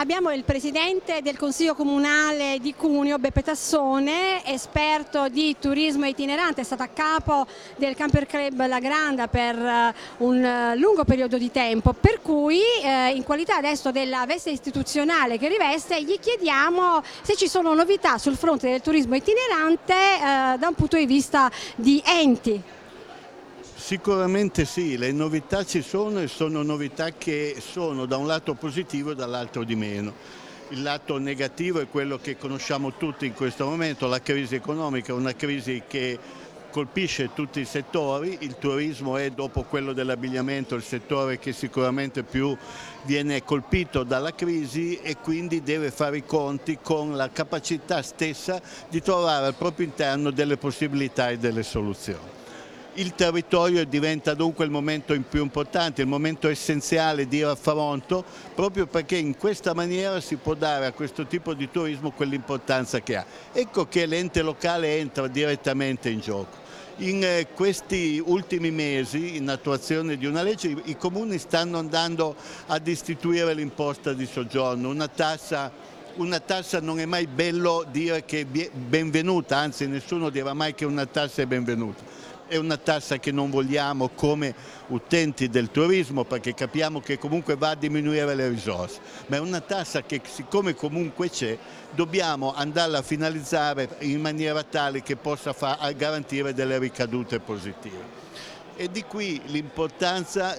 Abbiamo il presidente del Consiglio Comunale di Cuneo, Beppe Tassone, esperto di turismo itinerante, è stato a capo del Camper Club La Granda per eh, un eh, lungo periodo di tempo, per cui eh, in qualità adesso della veste istituzionale che riveste gli chiediamo se ci sono novità sul fronte del turismo itinerante da un punto di vista di enti. Sicuramente sì, le novità ci sono e sono novità che sono da un lato positivo e dall'altro di meno. Il lato negativo è quello che conosciamo tutti in questo momento, la crisi economica, una crisi che colpisce tutti i settori, il turismo è dopo quello dell'abbigliamento il settore che sicuramente più viene colpito dalla crisi e quindi deve fare i conti con la capacità stessa di trovare al proprio interno delle possibilità e delle soluzioni. Il territorio diventa dunque il momento più importante, il momento essenziale di raffronto, proprio perché in questa maniera si può dare a questo tipo di turismo quell'importanza che ha. Ecco che l'ente locale entra direttamente in gioco. In eh, questi ultimi mesi, in attuazione di una legge, i comuni stanno andando ad istituire l'imposta di soggiorno, una tassa una tassa non è mai bello dire che è benvenuta, anzi nessuno dirà mai che una tassa è benvenuta è una tassa che non vogliamo come utenti del turismo perché capiamo che comunque va a diminuire le risorse, ma è una tassa che siccome comunque c'è dobbiamo andarla a finalizzare in maniera tale che possa garantire delle ricadute positive. E di qui l'importanza,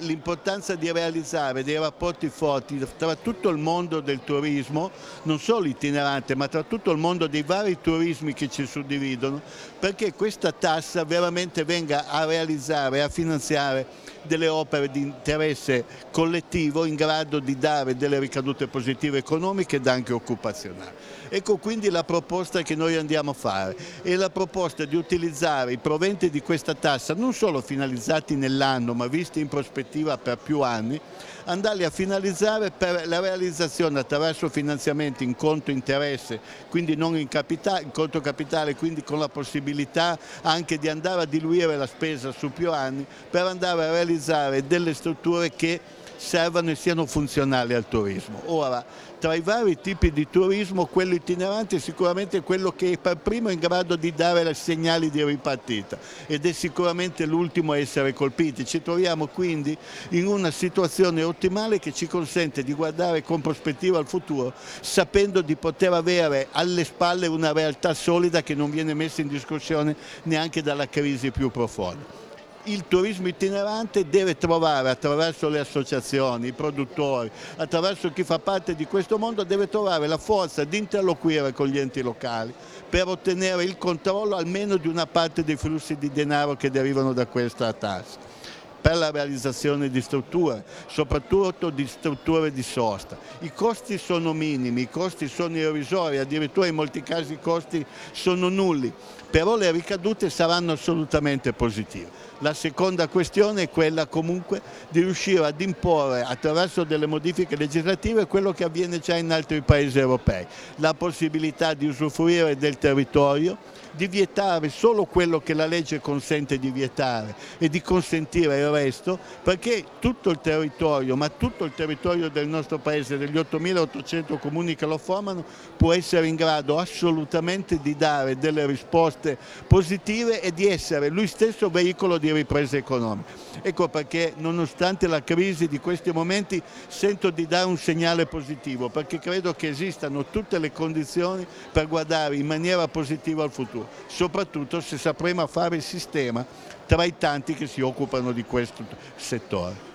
di realizzare dei rapporti forti tra tutto il mondo del turismo, non solo itinerante, ma tra tutto il mondo dei vari turismi che ci suddividono, perché questa tassa veramente venga a realizzare, a finanziare delle opere di interesse collettivo in grado di dare delle ricadute positive economiche ed anche occupazionali. Ecco quindi la proposta che noi andiamo a fare, è la proposta di utilizzare i proventi di questa tassa non solo finalizzati realizzati nell'anno ma visti in prospettiva per più anni, andarli a finalizzare per la realizzazione attraverso finanziamenti in conto interesse, quindi non in, capitale, in conto capitale, quindi con la possibilità anche di andare a diluire la spesa su più anni per andare a realizzare delle strutture che servano e siano funzionali al turismo. Ora, tra i vari tipi di turismo, quello itinerante è sicuramente quello che è per primo in grado di dare segnali di ripartita ed è sicuramente l'ultimo a essere colpiti. Ci troviamo quindi in una situazione ottimale che ci consente di guardare con prospettiva al futuro, sapendo di poter avere alle spalle una realtà solida che non viene messa in discussione neanche dalla crisi più profonda il turismo itinerante deve trovare attraverso le associazioni, i produttori, attraverso chi fa parte di questo mondo, deve trovare la forza di interloquire con gli enti locali per ottenere il controllo almeno di una parte dei flussi di denaro che derivano da questa tassa per la realizzazione di strutture, soprattutto di strutture di sosta. I costi sono minimi, i costi sono irrisori, addirittura in molti casi i costi sono nulli, però le ricadute saranno assolutamente positive. La seconda questione è quella comunque di riuscire ad imporre attraverso delle modifiche legislative quello che avviene già in altri paesi europei, la possibilità di usufruire del territorio, di vietare solo quello che la legge consente di vietare e di consentire il resto, perché tutto il territorio, ma tutto il territorio del nostro paese, degli 8.800 comuni che lo formano, può essere in grado assolutamente di dare delle risposte positive e di essere lui stesso veicolo di ripresa economica. Ecco perché nonostante la crisi di questi momenti sento di dare un segnale positivo, perché credo che esistano tutte le condizioni per guardare in maniera positiva al futuro soprattutto se sapremo fare il sistema tra i tanti che si occupano di questo settore.